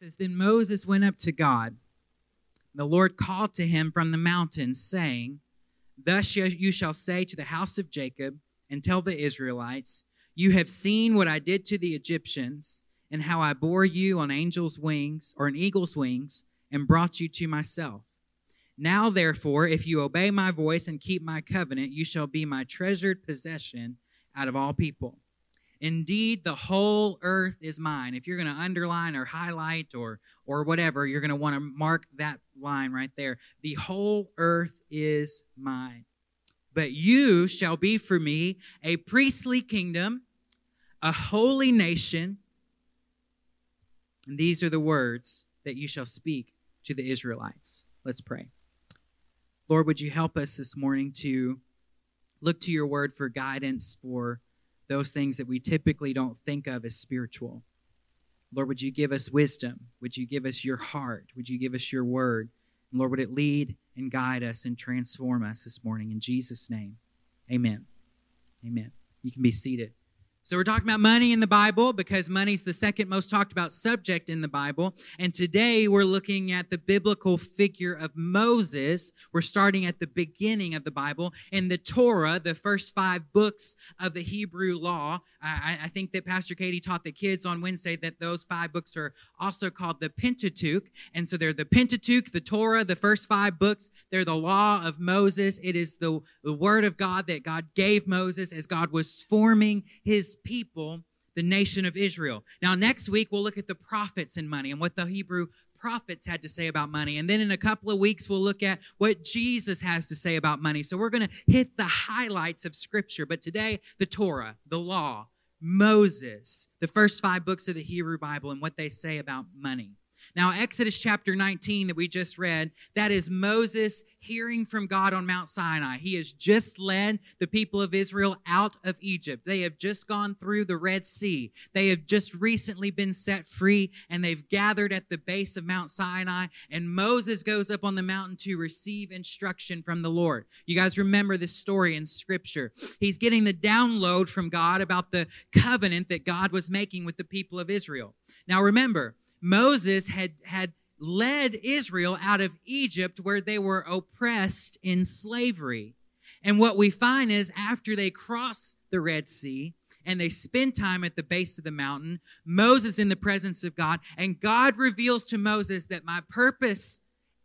Says, Then Moses went up to God. The Lord called to him from the mountain, saying, Thus you shall say to the house of Jacob, and tell the Israelites, You have seen what I did to the Egyptians, and how I bore you on angel's wings, or an eagle's wings, and brought you to myself. Now, therefore, if you obey my voice and keep my covenant, you shall be my treasured possession out of all people. Indeed, the whole earth is mine. If you're going to underline or highlight or or whatever, you're going to want to mark that line right there. The whole earth is mine. But you shall be for me a priestly kingdom, a holy nation. And these are the words that you shall speak to the Israelites. Let's pray. Lord, would you help us this morning to look to your word for guidance for those things that we typically don't think of as spiritual. Lord, would you give us wisdom? Would you give us your heart? Would you give us your word? And Lord, would it lead and guide us and transform us this morning? In Jesus' name, amen. Amen. You can be seated. So, we're talking about money in the Bible because money's the second most talked about subject in the Bible. And today we're looking at the biblical figure of Moses. We're starting at the beginning of the Bible. In the Torah, the first five books of the Hebrew law, I, I think that Pastor Katie taught the kids on Wednesday that those five books are also called the Pentateuch. And so they're the Pentateuch, the Torah, the first five books. They're the law of Moses. It is the, the word of God that God gave Moses as God was forming his people, the nation of Israel. Now, next week, we'll look at the prophets and money and what the Hebrew prophets had to say about money. And then in a couple of weeks, we'll look at what Jesus has to say about money. So we're going to hit the highlights of Scripture. But today, the Torah, the law, Moses, the first five books of the Hebrew Bible, and what they say about money. Now, Exodus chapter 19 that we just read, that is Moses hearing from God on Mount Sinai. He has just led the people of Israel out of Egypt. They have just gone through the Red Sea. They have just recently been set free and they've gathered at the base of Mount Sinai. And Moses goes up on the mountain to receive instruction from the Lord. You guys remember this story in Scripture. He's getting the download from God about the covenant that God was making with the people of Israel. Now, remember, Moses had, had led Israel out of Egypt where they were oppressed in slavery. And what we find is after they cross the Red Sea and they spend time at the base of the mountain, Moses in the presence of God, and God reveals to Moses that my purpose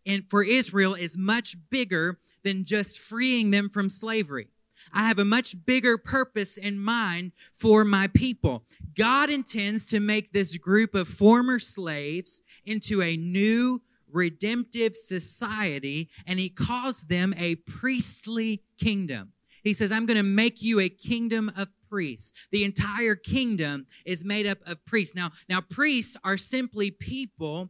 in, for Israel is much bigger than just freeing them from slavery. I have a much bigger purpose in mind for my people. God intends to make this group of former slaves into a new redemptive society, and he calls them a priestly kingdom. He says, I'm going to make you a kingdom of priests. The entire kingdom is made up of priests. Now, now priests are simply people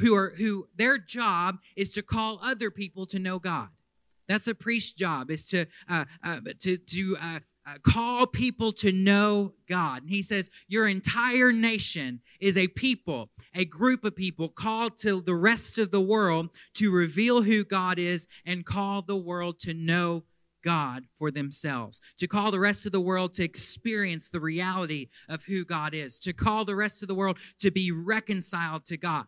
who are who their job is to call other people to know God. That's a priest's job is to uh, uh, to to uh, uh, call people to know God. And he says, Your entire nation is a people, a group of people called to the rest of the world to reveal who God is and call the world to know God for themselves, to call the rest of the world to experience the reality of who God is, to call the rest of the world to be reconciled to God.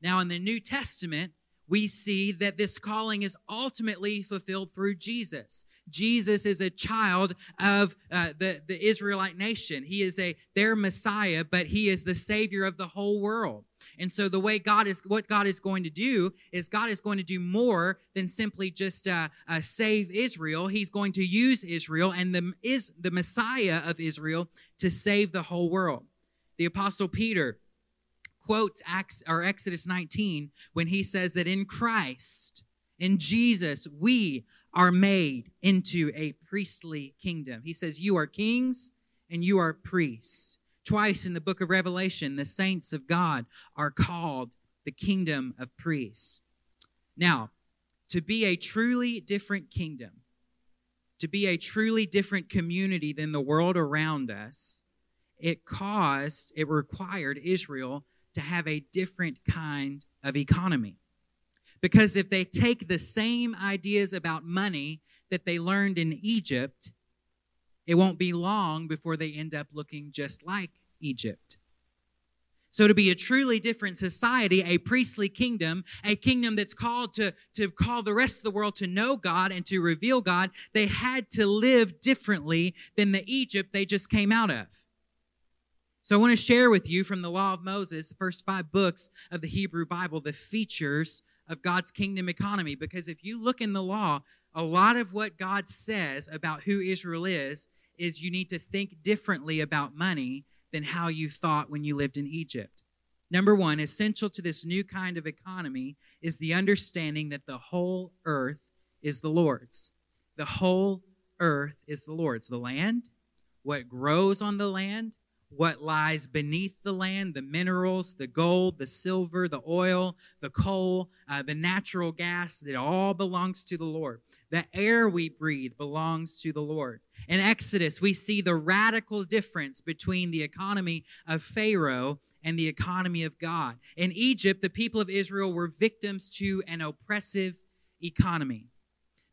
Now, in the New Testament, we see that this calling is ultimately fulfilled through Jesus. Jesus is a child of uh, the, the Israelite nation. He is a their Messiah, but he is the Savior of the whole world. And so the way God is, what God is going to do is God is going to do more than simply just uh, uh, save Israel. He's going to use Israel and the is the Messiah of Israel to save the whole world. The Apostle Peter quotes Acts or Exodus 19 when he says that in Christ, in Jesus, we are made into a priestly kingdom. He says, You are kings and you are priests. Twice in the book of Revelation, the saints of God are called the kingdom of priests. Now, to be a truly different kingdom, to be a truly different community than the world around us, it caused, it required Israel to have a different kind of economy. Because if they take the same ideas about money that they learned in Egypt, it won't be long before they end up looking just like Egypt. So, to be a truly different society, a priestly kingdom, a kingdom that's called to, to call the rest of the world to know God and to reveal God, they had to live differently than the Egypt they just came out of. So, I want to share with you from the Law of Moses, the first five books of the Hebrew Bible, the features of God's kingdom economy. Because if you look in the law, a lot of what God says about who Israel is, is you need to think differently about money than how you thought when you lived in Egypt. Number one, essential to this new kind of economy is the understanding that the whole earth is the Lord's. The whole earth is the Lord's. The land, what grows on the land, what lies beneath the land the minerals, the gold, the silver, the oil, the coal, uh, the natural gas it all belongs to the Lord. The air we breathe belongs to the Lord. In Exodus, we see the radical difference between the economy of Pharaoh and the economy of God. In Egypt, the people of Israel were victims to an oppressive economy.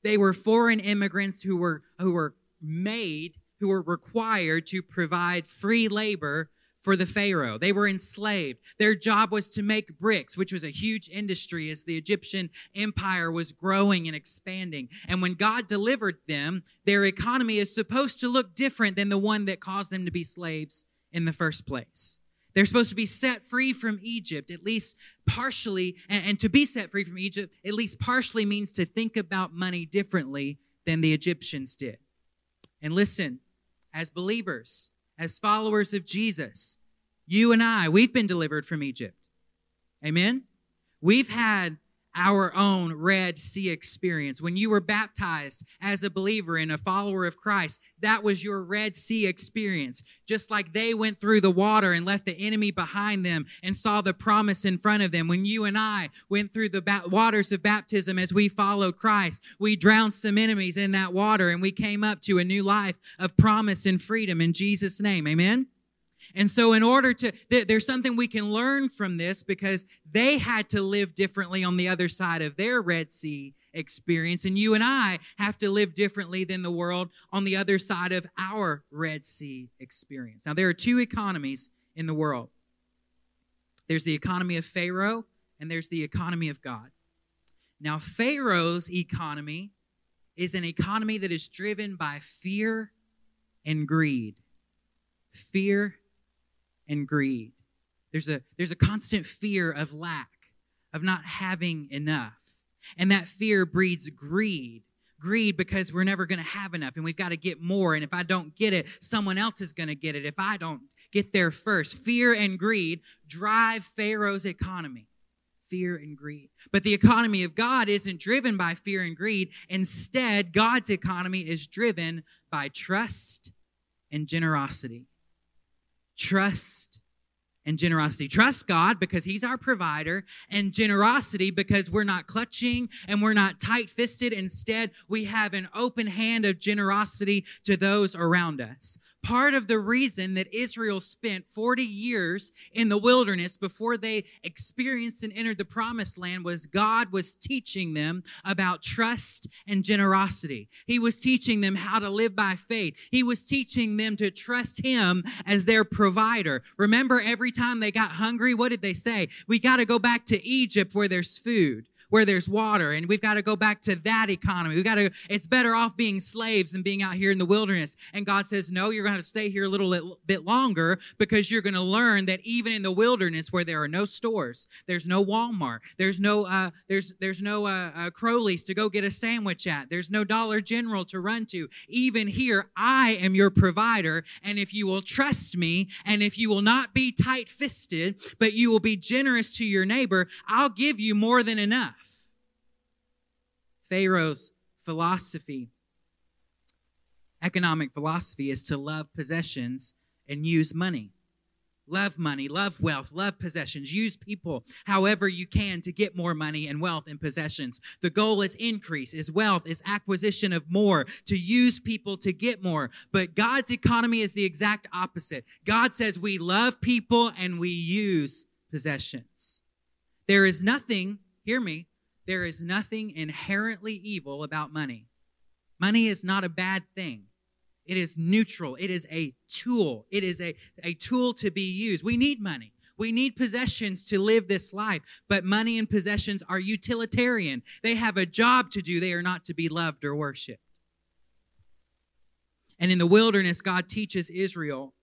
They were foreign immigrants who were, who were made, who were required to provide free labor for the Pharaoh. They were enslaved. Their job was to make bricks, which was a huge industry as the Egyptian empire was growing and expanding. And when God delivered them, their economy is supposed to look different than the one that caused them to be slaves in the first place. They're supposed to be set free from Egypt, at least partially. And, and to be set free from Egypt, at least partially means to think about money differently than the Egyptians did. And listen, as believers, as followers of Jesus, you and I, we've been delivered from Egypt. Amen? We've had our own Red Sea experience. When you were baptized as a believer and a follower of Christ, that was your Red Sea experience. Just like they went through the water and left the enemy behind them and saw the promise in front of them. When you and I went through the ba- waters of baptism as we followed Christ, we drowned some enemies in that water and we came up to a new life of promise and freedom in Jesus' name. Amen? And so, in order to, there's something we can learn from this because they had to live differently on the other side of their Red Sea experience. And you and I have to live differently than the world on the other side of our Red Sea experience. Now, there are two economies in the world there's the economy of Pharaoh, and there's the economy of God. Now, Pharaoh's economy is an economy that is driven by fear and greed. Fear and greed. There's a, there's a constant fear of lack, of not having enough. And that fear breeds greed. Greed because we're never going to have enough and we've got to get more. And if I don't get it, someone else is going to get it if I don't get there first. Fear and greed drive Pharaoh's economy. Fear and greed. But the economy of God isn't driven by fear and greed. Instead, God's economy is driven by trust and generosity trust and generosity. Trust God because He's our provider, and generosity because we're not clutching and we're not tight fisted. Instead, we have an open hand of generosity to those around us. Part of the reason that Israel spent 40 years in the wilderness before they experienced and entered the promised land was God was teaching them about trust and generosity. He was teaching them how to live by faith. He was teaching them to trust Him as their provider. Remember, every time they got hungry, what did they say? We got to go back to Egypt where there's food where there's water and we've got to go back to that economy. We've got to, it's better off being slaves than being out here in the wilderness. And God says, no, you're going to stay here a little bit longer because you're going to learn that even in the wilderness where there are no stores, there's no Walmart, there's no, uh, there's, there's no, uh, uh, Crowley's to go get a sandwich at. There's no Dollar General to run to. Even here, I am your provider. And if you will trust me and if you will not be tight fisted, but you will be generous to your neighbor, I'll give you more than enough. Pharaoh's philosophy, economic philosophy, is to love possessions and use money. Love money, love wealth, love possessions. Use people however you can to get more money and wealth and possessions. The goal is increase, is wealth, is acquisition of more, to use people to get more. But God's economy is the exact opposite. God says we love people and we use possessions. There is nothing, hear me, there is nothing inherently evil about money. Money is not a bad thing. It is neutral. It is a tool. It is a, a tool to be used. We need money. We need possessions to live this life, but money and possessions are utilitarian. They have a job to do, they are not to be loved or worshiped. And in the wilderness, God teaches Israel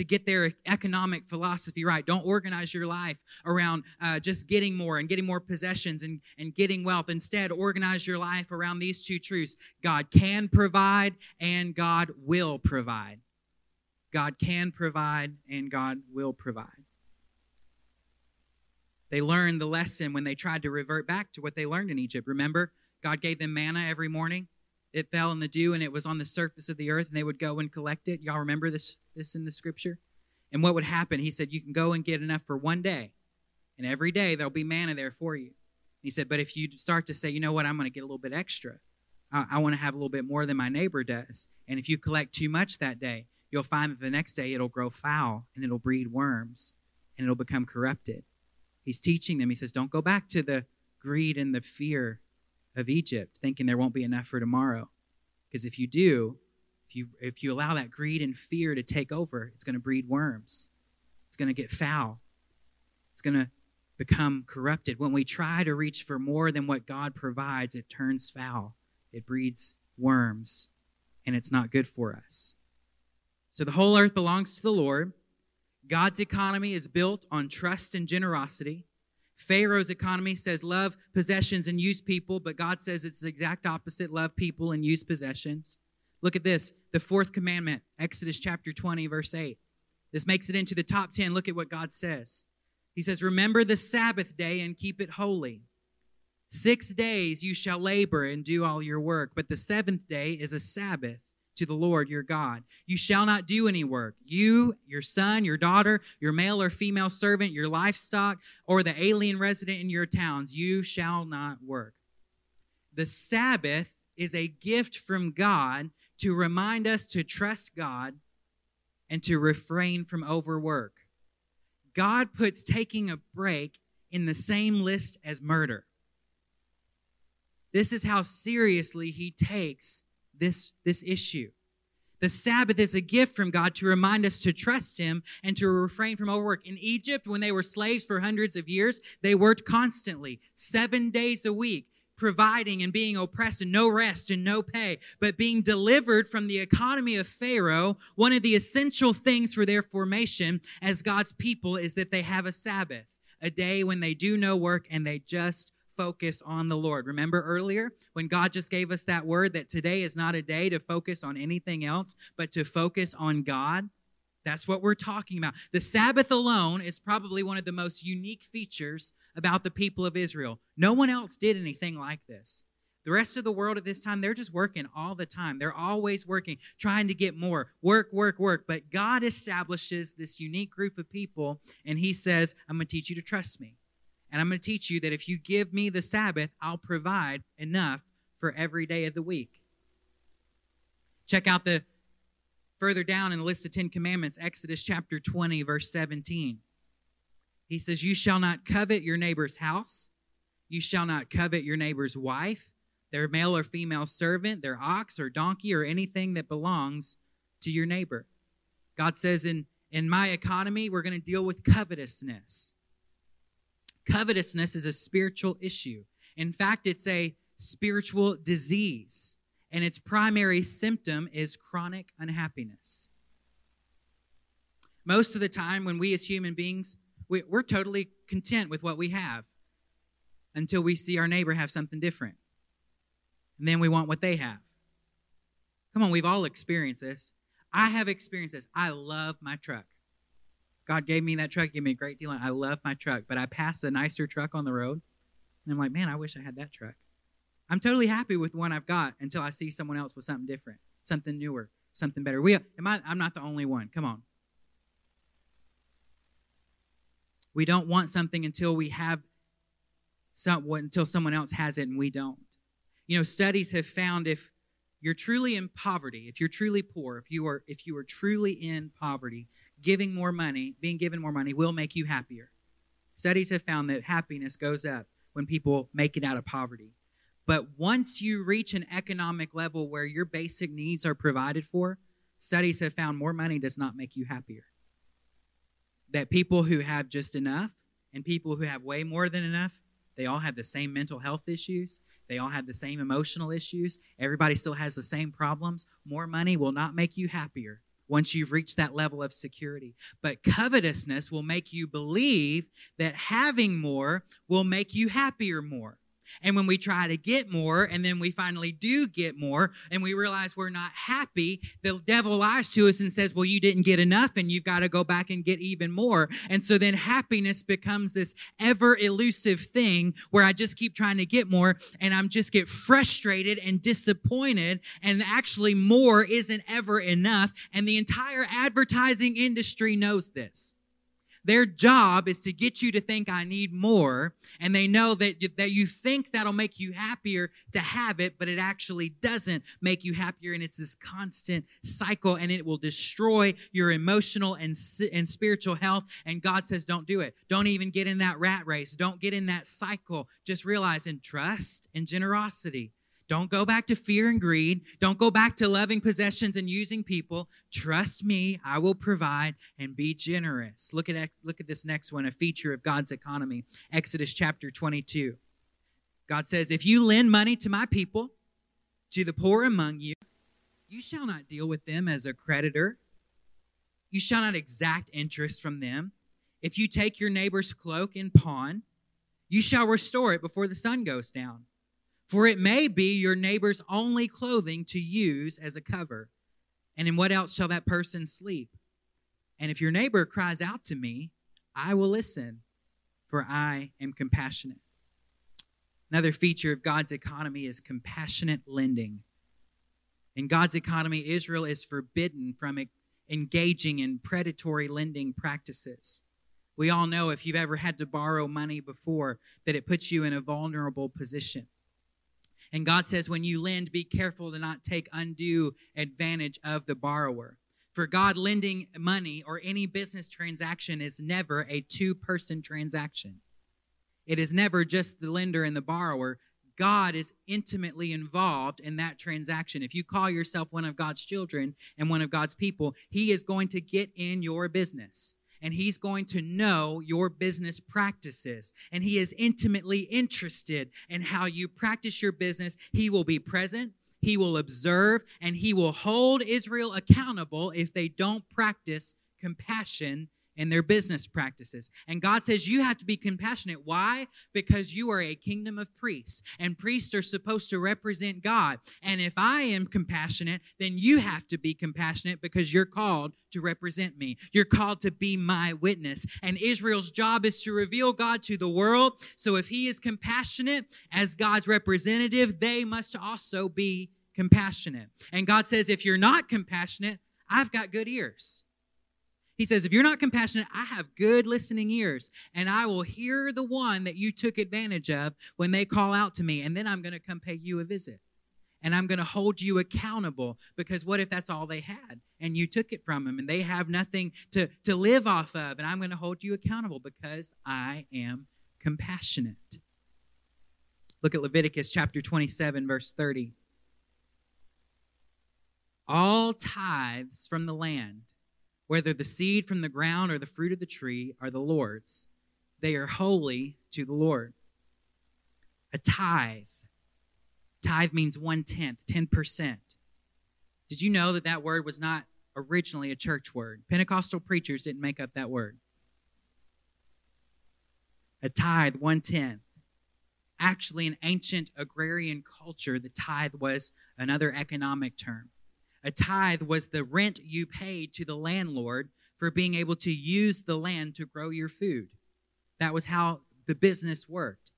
to get their economic philosophy right. Don't organize your life around uh, just getting more and getting more possessions and, and getting wealth. Instead, organize your life around these two truths God can provide and God will provide. God can provide and God will provide. They learned the lesson when they tried to revert back to what they learned in Egypt. Remember, God gave them manna every morning. It fell in the dew and it was on the surface of the earth, and they would go and collect it. Y'all remember this, this in the scripture? And what would happen? He said, You can go and get enough for one day, and every day there'll be manna there for you. He said, But if you start to say, You know what, I'm going to get a little bit extra, I, I want to have a little bit more than my neighbor does. And if you collect too much that day, you'll find that the next day it'll grow foul and it'll breed worms and it'll become corrupted. He's teaching them. He says, Don't go back to the greed and the fear of Egypt, thinking there won't be enough for tomorrow. Because if you do, if you if you allow that greed and fear to take over, it's going to breed worms. It's going to get foul. It's going to become corrupted. When we try to reach for more than what God provides, it turns foul. It breeds worms, and it's not good for us. So the whole earth belongs to the Lord. God's economy is built on trust and generosity. Pharaoh's economy says love possessions and use people, but God says it's the exact opposite love people and use possessions. Look at this the fourth commandment, Exodus chapter 20, verse 8. This makes it into the top 10. Look at what God says. He says, Remember the Sabbath day and keep it holy. Six days you shall labor and do all your work, but the seventh day is a Sabbath to the Lord your God. You shall not do any work. You, your son, your daughter, your male or female servant, your livestock, or the alien resident in your towns, you shall not work. The Sabbath is a gift from God to remind us to trust God and to refrain from overwork. God puts taking a break in the same list as murder. This is how seriously he takes this, this issue. The Sabbath is a gift from God to remind us to trust Him and to refrain from overwork. In Egypt, when they were slaves for hundreds of years, they worked constantly, seven days a week, providing and being oppressed and no rest and no pay. But being delivered from the economy of Pharaoh, one of the essential things for their formation as God's people is that they have a Sabbath, a day when they do no work and they just focus on the Lord. Remember earlier when God just gave us that word that today is not a day to focus on anything else, but to focus on God? That's what we're talking about. The Sabbath alone is probably one of the most unique features about the people of Israel. No one else did anything like this. The rest of the world at this time, they're just working all the time. They're always working, trying to get more. Work, work, work. But God establishes this unique group of people, and He says, I'm going to teach you to trust me. And I'm going to teach you that if you give me the Sabbath, I'll provide enough for every day of the week. Check out the further down in the list of 10 commandments, Exodus chapter 20, verse 17. He says, You shall not covet your neighbor's house. You shall not covet your neighbor's wife, their male or female servant, their ox or donkey, or anything that belongs to your neighbor. God says, In, in my economy, we're going to deal with covetousness. Covetousness is a spiritual issue. In fact, it's a spiritual disease, and its primary symptom is chronic unhappiness. Most of the time, when we as human beings, we, are totally content with what we have until we see our neighbor have something different. And then we want what they have. Come on, we've all experienced this. I have experienced this. I love my truck. God gave me that truck, gave me a great deal. I love my truck, but I pass a nicer truck on the road, and I'm like, man, I wish I had that truck. I'm totally happy with one I've got until I see someone else with something different, something newer, something better. We, am I, I'm not the only one. Come on. We don't want something until we have some, until someone else has it and we don't. You know, studies have found if you're truly in poverty, if you're truly poor, if you are if you are truly in poverty, giving more money, being given more money, will make you happier. Studies have found that happiness goes up when people make it out of poverty. But once you reach an economic level where your basic needs are provided for, studies have found more money does not make you happier. that people who have just enough and people who have way more than enough, they all have the same mental health issues. They all have the same emotional issues. Everybody still has the same problems. More money will not make you happier once you've reached that level of security. But covetousness will make you believe that having more will make you happier more. And when we try to get more and then we finally do get more and we realize we're not happy, the devil lies to us and says, Well, you didn't get enough and you've got to go back and get even more. And so then happiness becomes this ever elusive thing where I just keep trying to get more and I'm just get frustrated and disappointed. And actually, more isn't ever enough. And the entire advertising industry knows this. Their job is to get you to think I need more. And they know that, that you think that'll make you happier to have it, but it actually doesn't make you happier. And it's this constant cycle and it will destroy your emotional and, and spiritual health. And God says, don't do it. Don't even get in that rat race. Don't get in that cycle. Just realize in trust and generosity don't go back to fear and greed. Don't go back to loving possessions and using people. Trust me, I will provide and be generous. Look at look at this next one, a feature of God's economy. Exodus chapter 22. God says, "If you lend money to my people, to the poor among you, you shall not deal with them as a creditor. You shall not exact interest from them. If you take your neighbor's cloak and pawn, you shall restore it before the sun goes down." For it may be your neighbor's only clothing to use as a cover. And in what else shall that person sleep? And if your neighbor cries out to me, I will listen, for I am compassionate. Another feature of God's economy is compassionate lending. In God's economy, Israel is forbidden from engaging in predatory lending practices. We all know if you've ever had to borrow money before that it puts you in a vulnerable position. And God says, when you lend, be careful to not take undue advantage of the borrower. For God, lending money or any business transaction is never a two person transaction. It is never just the lender and the borrower. God is intimately involved in that transaction. If you call yourself one of God's children and one of God's people, He is going to get in your business and he's going to know your business practices. And he is intimately interested in how you practice your business. He will be present, he will observe, and he will hold Israel accountable if they don't practice compassion in their business practices. And God says you have to be compassionate. Why? Because you are a kingdom of priests, and priests are supposed to represent God. And if I am compassionate, then you have to be compassionate because you're called to represent me. You're called to be my witness. And Israel's job is to reveal God to the world. So if he is compassionate as God's representative, they must also be compassionate. And God says, if you're not compassionate, I've got good ears. He says, If you're not compassionate, I have good listening ears, and I will hear the one that you took advantage of when they call out to me, and then I'm going to come pay you a visit. And I'm going to hold you accountable because what if that's all they had and you took it from them and they have nothing to, to live off of? And I'm going to hold you accountable because I am compassionate. Look at Leviticus chapter 27, verse 30. All tithes from the land whether the seed from the ground or the fruit of the tree are the Lord's. They are holy to the Lord. A tithe. Tithe means one tenth, 10%. Did you know that that word was not originally a church word? Pentecostal preachers didn't make up that word. A tithe, one tenth. Actually, in ancient agrarian culture, the tithe was another economic term. A tithe was the rent you paid to the landlord for being able to use the land to grow your food. That was how the business worked.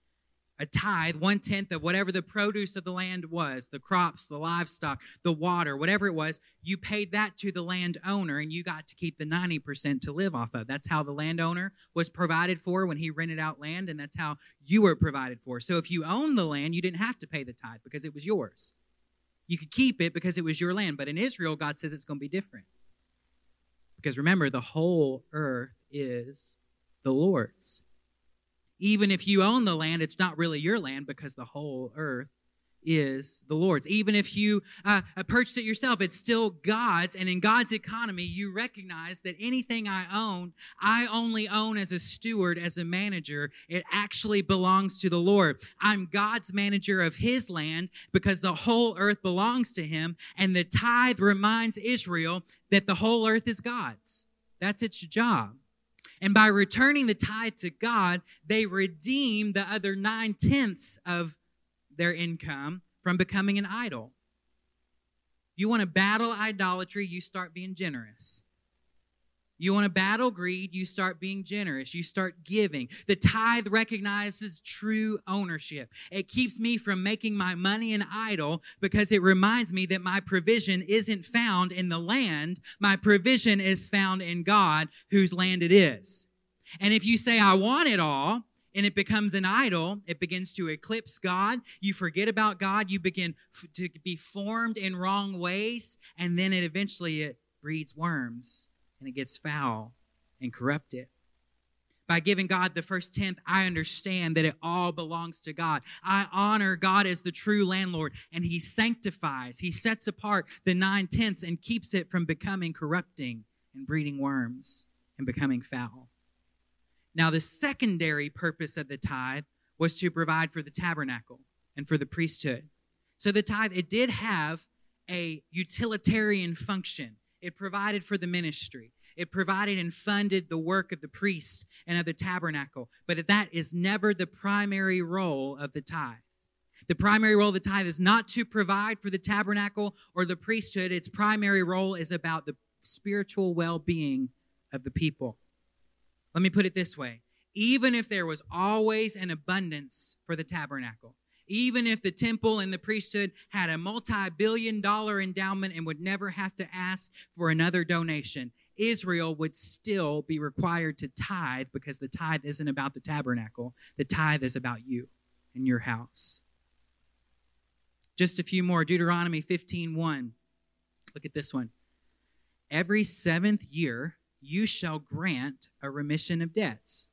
A tithe, one tenth of whatever the produce of the land was the crops, the livestock, the water, whatever it was you paid that to the landowner and you got to keep the 90% to live off of. That's how the landowner was provided for when he rented out land, and that's how you were provided for. So if you owned the land, you didn't have to pay the tithe because it was yours. You could keep it because it was your land. But in Israel, God says it's going to be different. Because remember, the whole earth is the Lord's. Even if you own the land, it's not really your land because the whole earth is the Lord's. Even if you uh, uh, purchased it yourself, it's still God's. And in God's economy, you recognize that anything I own, I only own as a steward, as a manager. It actually belongs to the Lord. I'm God's manager of his land because the whole earth belongs to him. And the tithe reminds Israel that the whole earth is God's. That's its job. And by returning the tithe to God, they redeem the other nine tenths of their income from becoming an idol. You want to battle idolatry, you start being generous. You want to battle greed, you start being generous. You start giving. The tithe recognizes true ownership. It keeps me from making my money an idol because it reminds me that my provision isn't found in the land. My provision is found in God, whose land it is. And if you say, I want it all, and it becomes an idol, it begins to eclipse God. You forget about God. You begin f- to be formed in wrong ways, and then it eventually it breeds worms and it gets foul and corrupted. By giving God the first tenth, I understand that it all belongs to God. I honor God as the true landlord, and He sanctifies, He sets apart the nine tenths and keeps it from becoming corrupting and breeding worms and becoming foul. Now, the secondary purpose of the tithe was to provide for the tabernacle and for the priesthood. So the tithe, it did have a utilitarian function. It provided for the ministry. It provided and funded the work of the priests and of the tabernacle. But that is never the primary role of the tithe. The primary role of the tithe is not to provide for the tabernacle or the priesthood. Its primary role is about the spiritual well being of the people. Let me put it this way even if there was always an abundance for the tabernacle, even if the temple and the priesthood had a multi billion dollar endowment and would never have to ask for another donation, Israel would still be required to tithe because the tithe isn't about the tabernacle. The tithe is about you and your house. Just a few more. Deuteronomy 15 1. Look at this one. Every seventh year, you shall grant a remission of debts.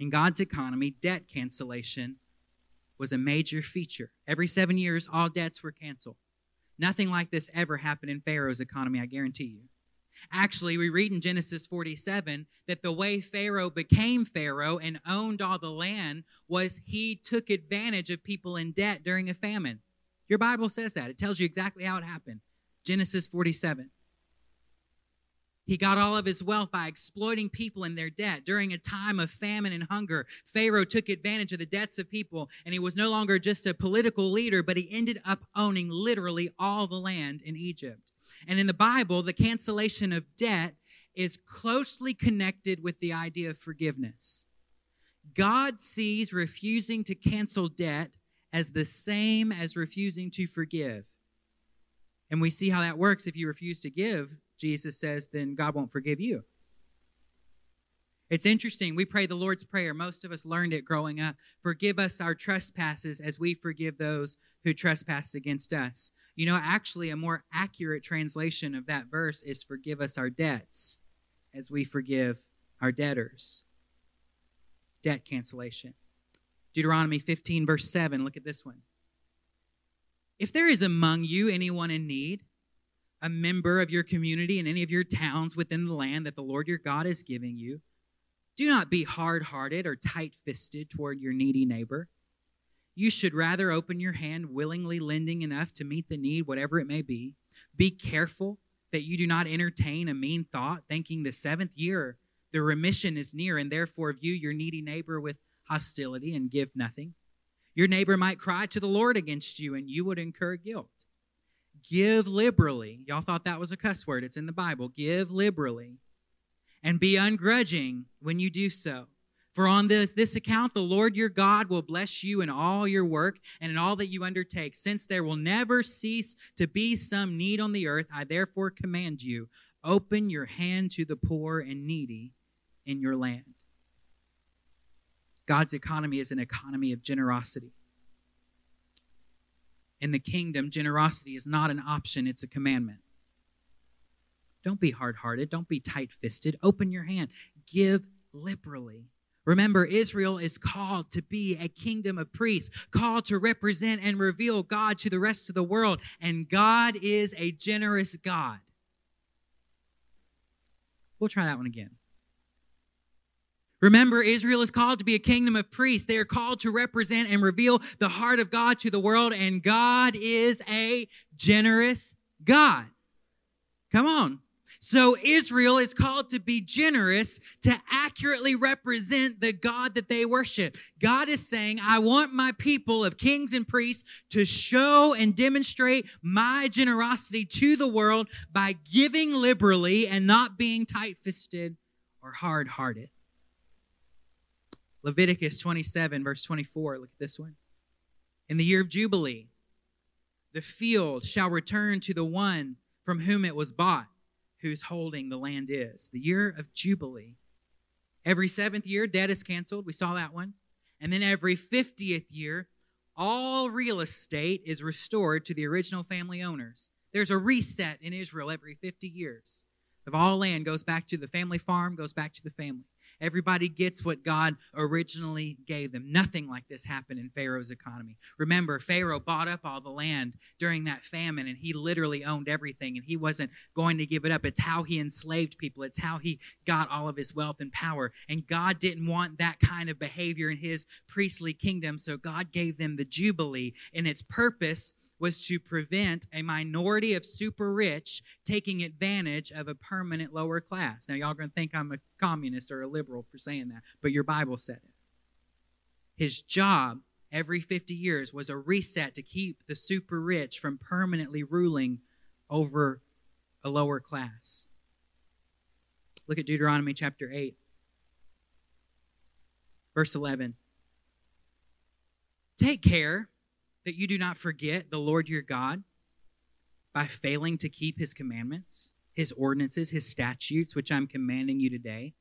In God's economy, debt cancellation was a major feature. Every seven years, all debts were canceled. Nothing like this ever happened in Pharaoh's economy, I guarantee you. Actually, we read in Genesis 47 that the way Pharaoh became Pharaoh and owned all the land was he took advantage of people in debt during a famine. Your Bible says that. It tells you exactly how it happened. Genesis 47. He got all of his wealth by exploiting people in their debt. During a time of famine and hunger, Pharaoh took advantage of the debts of people, and he was no longer just a political leader, but he ended up owning literally all the land in Egypt. And in the Bible, the cancellation of debt is closely connected with the idea of forgiveness. God sees refusing to cancel debt as the same as refusing to forgive. And we see how that works if you refuse to give Jesus says, then God won't forgive you. It's interesting. We pray the Lord's Prayer. Most of us learned it growing up. Forgive us our trespasses as we forgive those who trespass against us. You know, actually, a more accurate translation of that verse is forgive us our debts as we forgive our debtors. Debt cancellation. Deuteronomy 15, verse 7. Look at this one. If there is among you anyone in need, a member of your community in any of your towns within the land that the Lord your God is giving you. Do not be hard hearted or tight fisted toward your needy neighbor. You should rather open your hand, willingly lending enough to meet the need, whatever it may be. Be careful that you do not entertain a mean thought, thinking the seventh year the remission is near, and therefore view your needy neighbor with hostility and give nothing. Your neighbor might cry to the Lord against you, and you would incur guilt. Give liberally. Y'all thought that was a cuss word. It's in the Bible. Give liberally. And be ungrudging when you do so. For on this, this account, the Lord your God will bless you in all your work and in all that you undertake. Since there will never cease to be some need on the earth, I therefore command you open your hand to the poor and needy in your land. God's economy is an economy of generosity. In the kingdom, generosity is not an option, it's a commandment. Don't be hard hearted. Don't be tight fisted. Open your hand. Give liberally. Remember, Israel is called to be a kingdom of priests, called to represent and reveal God to the rest of the world. And God is a generous God. We'll try that one again. Remember, Israel is called to be a kingdom of priests. They are called to represent and reveal the heart of God to the world, and God is a generous God. Come on. So Israel is called to be generous to accurately represent the God that they worship. God is saying, I want my people of kings and priests to show and demonstrate my generosity to the world by giving liberally and not being tight fisted or hard hearted. Leviticus 27, verse 24. Look at this one. In the year of Jubilee, the field shall return to the one from whom it was bought whose holding the land is. The year of Jubilee. Every seventh year, debt is canceled. We saw that one. And then every 50th year, all real estate is restored to the original family owners. There's a reset in Israel every 50 years. Of all land goes back to the family farm, goes back to the family. Everybody gets what God originally gave them. Nothing like this happened in Pharaoh's economy. Remember, Pharaoh bought up all the land during that famine and he literally owned everything and he wasn't going to give it up. It's how he enslaved people, it's how he got all of his wealth and power. And God didn't want that kind of behavior in his priestly kingdom, so God gave them the Jubilee. And its purpose was to prevent a minority of super rich taking advantage of a permanent lower class. Now, y'all are going to think I'm a communist or a liberal for saying that, but your Bible said it. His job every 50 years was a reset to keep the super rich from permanently ruling over a lower class. Look at Deuteronomy chapter 8, verse 11. Take care that you do not forget the Lord your God by failing to keep his commandments, his ordinances, his statutes, which I'm commanding you today.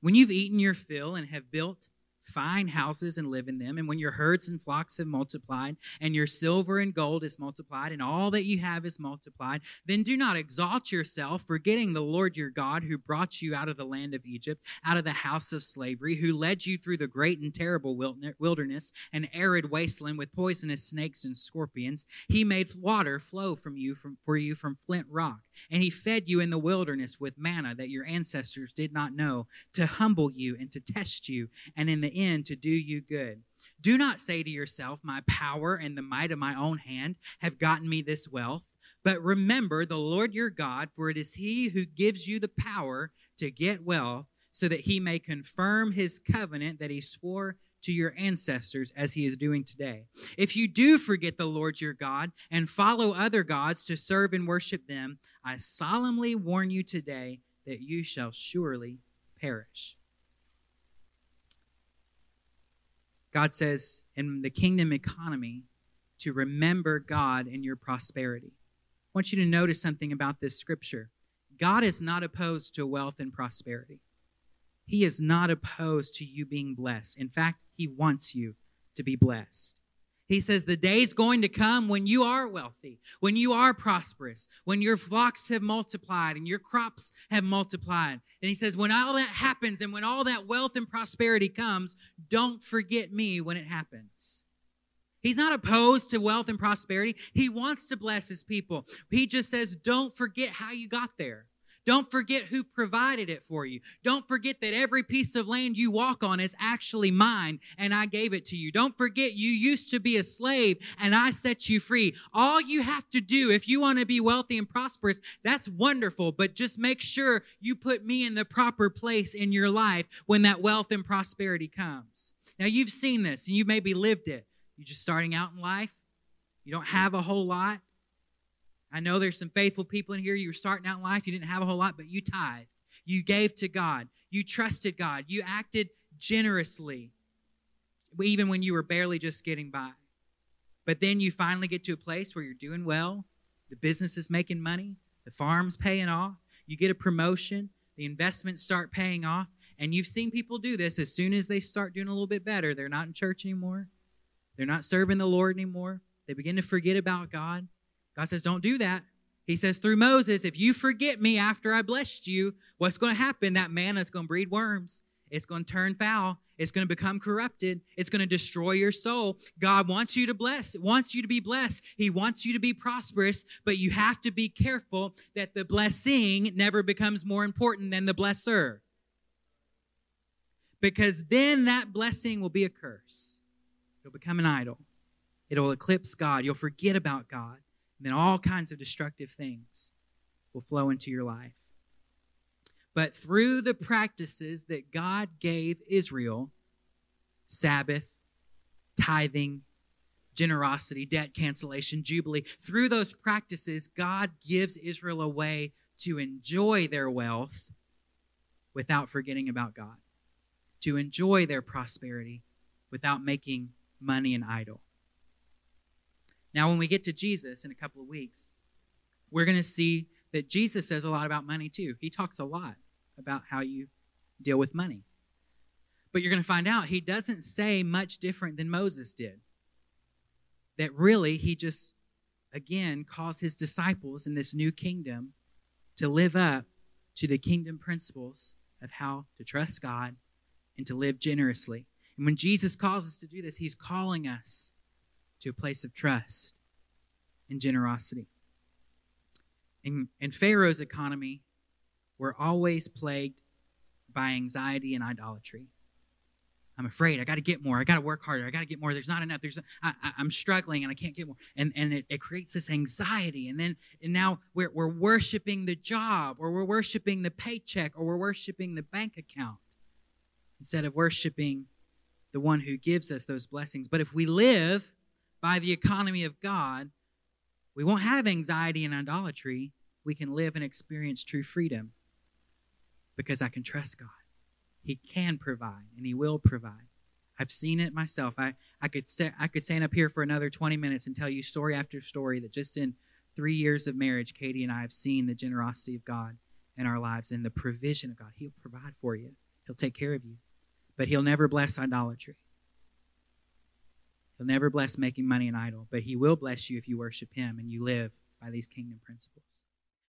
When you've eaten your fill and have built fine houses and live in them. And when your herds and flocks have multiplied, and your silver and gold is multiplied, and all that you have is multiplied, then do not exalt yourself, forgetting the Lord your God who brought you out of the land of Egypt, out of the house of slavery, who led you through the great and terrible wilderness, an arid wasteland with poisonous snakes and scorpions. He made water flow from you from, for you from flint rock, and he fed you in the wilderness with manna that your ancestors did not know, to humble you and to test you, and in the to do you good. Do not say to yourself, My power and the might of my own hand have gotten me this wealth. But remember the Lord your God, for it is he who gives you the power to get wealth, so that he may confirm his covenant that he swore to your ancestors as he is doing today. If you do forget the Lord your God and follow other gods to serve and worship them, I solemnly warn you today that you shall surely perish. God says in the kingdom economy to remember God in your prosperity. I want you to notice something about this scripture. God is not opposed to wealth and prosperity. He is not opposed to you being blessed. In fact, He wants you to be blessed. He says, The day is going to come when you are wealthy, when you are prosperous, when your flocks have multiplied and your crops have multiplied. And he says, When all that happens and when all that wealth and prosperity comes, don't forget me when it happens. He's not opposed to wealth and prosperity. He wants to bless his people. He just says, Don't forget how you got there. Don't forget who provided it for you. Don't forget that every piece of land you walk on is actually mine and I gave it to you. Don't forget you used to be a slave and I set you free. All you have to do if you want to be wealthy and prosperous, that's wonderful, but just make sure you put me in the proper place in your life when that wealth and prosperity comes. Now you've seen this and you maybe lived it. You're just starting out in life. You don't have a whole lot. I know there's some faithful people in here. You were starting out in life, you didn't have a whole lot, but you tithed. You gave to God. You trusted God. You acted generously, even when you were barely just getting by. But then you finally get to a place where you're doing well, the business is making money, the farm's paying off, you get a promotion, the investments start paying off. And you've seen people do this as soon as they start doing a little bit better. They're not in church anymore, they're not serving the Lord anymore. They begin to forget about God. God says, don't do that. He says through Moses, if you forget me after I blessed you, what's going to happen? That manna is going to breed worms. It's going to turn foul. It's going to become corrupted. It's going to destroy your soul. God wants you to bless, wants you to be blessed. He wants you to be prosperous, but you have to be careful that the blessing never becomes more important than the blesser. Because then that blessing will be a curse. It'll become an idol. It'll eclipse God. You'll forget about God. And then all kinds of destructive things will flow into your life. But through the practices that God gave Israel Sabbath, tithing, generosity, debt cancellation, jubilee through those practices, God gives Israel a way to enjoy their wealth without forgetting about God, to enjoy their prosperity without making money an idol. Now, when we get to Jesus in a couple of weeks, we're going to see that Jesus says a lot about money too. He talks a lot about how you deal with money. But you're going to find out he doesn't say much different than Moses did. That really, he just, again, calls his disciples in this new kingdom to live up to the kingdom principles of how to trust God and to live generously. And when Jesus calls us to do this, he's calling us to a place of trust and generosity. In, in Pharaoh's economy, we're always plagued by anxiety and idolatry. I'm afraid. I got to get more. I got to work harder. I got to get more. There's not enough. There's I, am struggling and I can't get more. And and it, it creates this anxiety. And then and now we're we're worshiping the job, or we're worshiping the paycheck, or we're worshiping the bank account instead of worshiping the one who gives us those blessings. But if we live by the economy of God, we won't have anxiety and idolatry. We can live and experience true freedom because I can trust God. He can provide and He will provide. I've seen it myself. I, I could st- I could stand up here for another 20 minutes and tell you story after story that just in three years of marriage, Katie and I have seen the generosity of God in our lives and the provision of God. He'll provide for you. He'll take care of you. But He'll never bless idolatry. He'll never bless making money an idol, but He will bless you if you worship Him and you live by these kingdom principles.